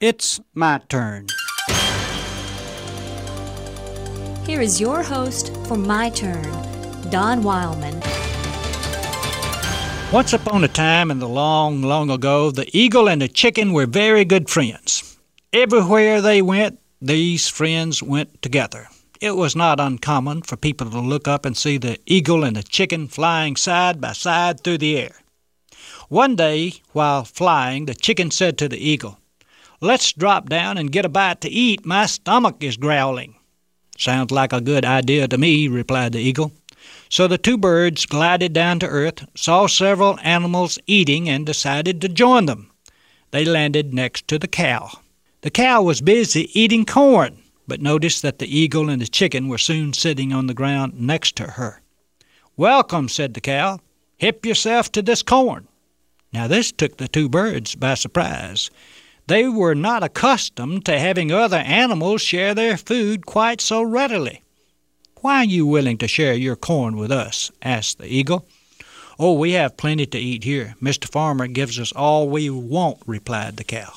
It's my turn. Here is your host for My Turn, Don Wildman. Once upon a time in the long, long ago, the eagle and the chicken were very good friends. Everywhere they went, these friends went together. It was not uncommon for people to look up and see the eagle and the chicken flying side by side through the air. One day, while flying, the chicken said to the eagle, Let's drop down and get a bite to eat. My stomach is growling. Sounds like a good idea to me, replied the eagle. So the two birds glided down to earth, saw several animals eating, and decided to join them. They landed next to the cow. The cow was busy eating corn, but noticed that the eagle and the chicken were soon sitting on the ground next to her. Welcome, said the cow. Hip yourself to this corn. Now this took the two birds by surprise. They were not accustomed to having other animals share their food quite so readily. Why are you willing to share your corn with us? asked the eagle. Oh, we have plenty to eat here. Mr. Farmer gives us all we want, replied the cow.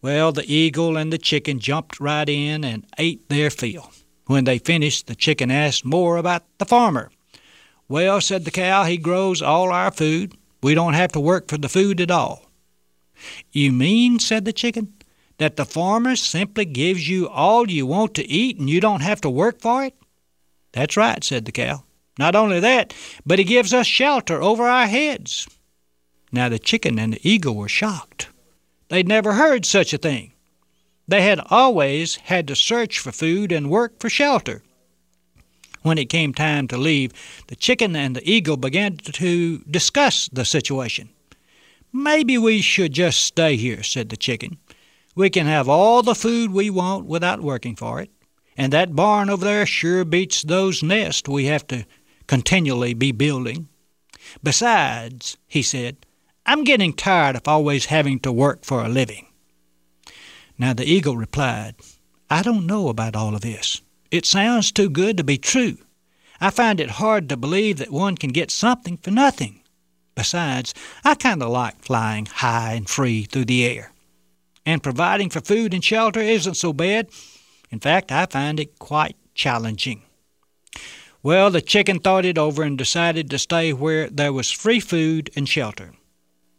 Well, the eagle and the chicken jumped right in and ate their fill. When they finished, the chicken asked more about the farmer. Well, said the cow, he grows all our food. We don't have to work for the food at all. You mean, said the chicken, that the farmer simply gives you all you want to eat and you don't have to work for it? That's right, said the cow. Not only that, but he gives us shelter over our heads. Now the chicken and the eagle were shocked. They'd never heard such a thing. They had always had to search for food and work for shelter. When it came time to leave, the chicken and the eagle began to discuss the situation. Maybe we should just stay here, said the chicken. We can have all the food we want without working for it. And that barn over there sure beats those nests we have to continually be building. Besides, he said, I'm getting tired of always having to work for a living. Now the eagle replied, I don't know about all of this. It sounds too good to be true. I find it hard to believe that one can get something for nothing. Besides, I kind of like flying high and free through the air. And providing for food and shelter isn't so bad. In fact, I find it quite challenging. Well, the chicken thought it over and decided to stay where there was free food and shelter.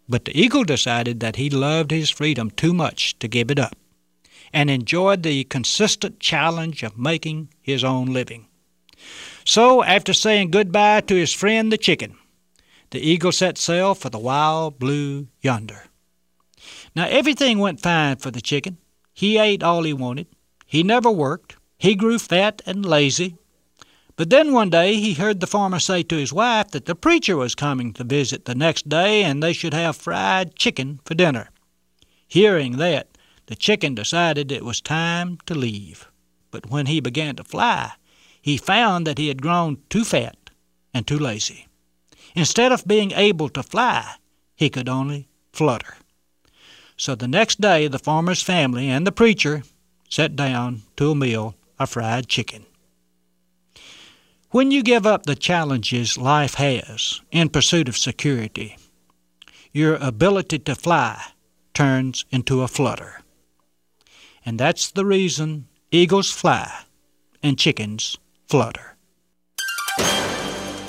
But the eagle decided that he loved his freedom too much to give it up, and enjoyed the consistent challenge of making his own living. So, after saying goodbye to his friend the chicken, the eagle set sail for the wild blue yonder. Now everything went fine for the chicken. He ate all he wanted. He never worked. He grew fat and lazy. But then one day he heard the farmer say to his wife that the preacher was coming to visit the next day and they should have fried chicken for dinner. Hearing that, the chicken decided it was time to leave. But when he began to fly, he found that he had grown too fat and too lazy. Instead of being able to fly, he could only flutter. So the next day the farmer's family and the preacher sat down to a meal of fried chicken. When you give up the challenges life has in pursuit of security, your ability to fly turns into a flutter. And that's the reason eagles fly and chickens flutter.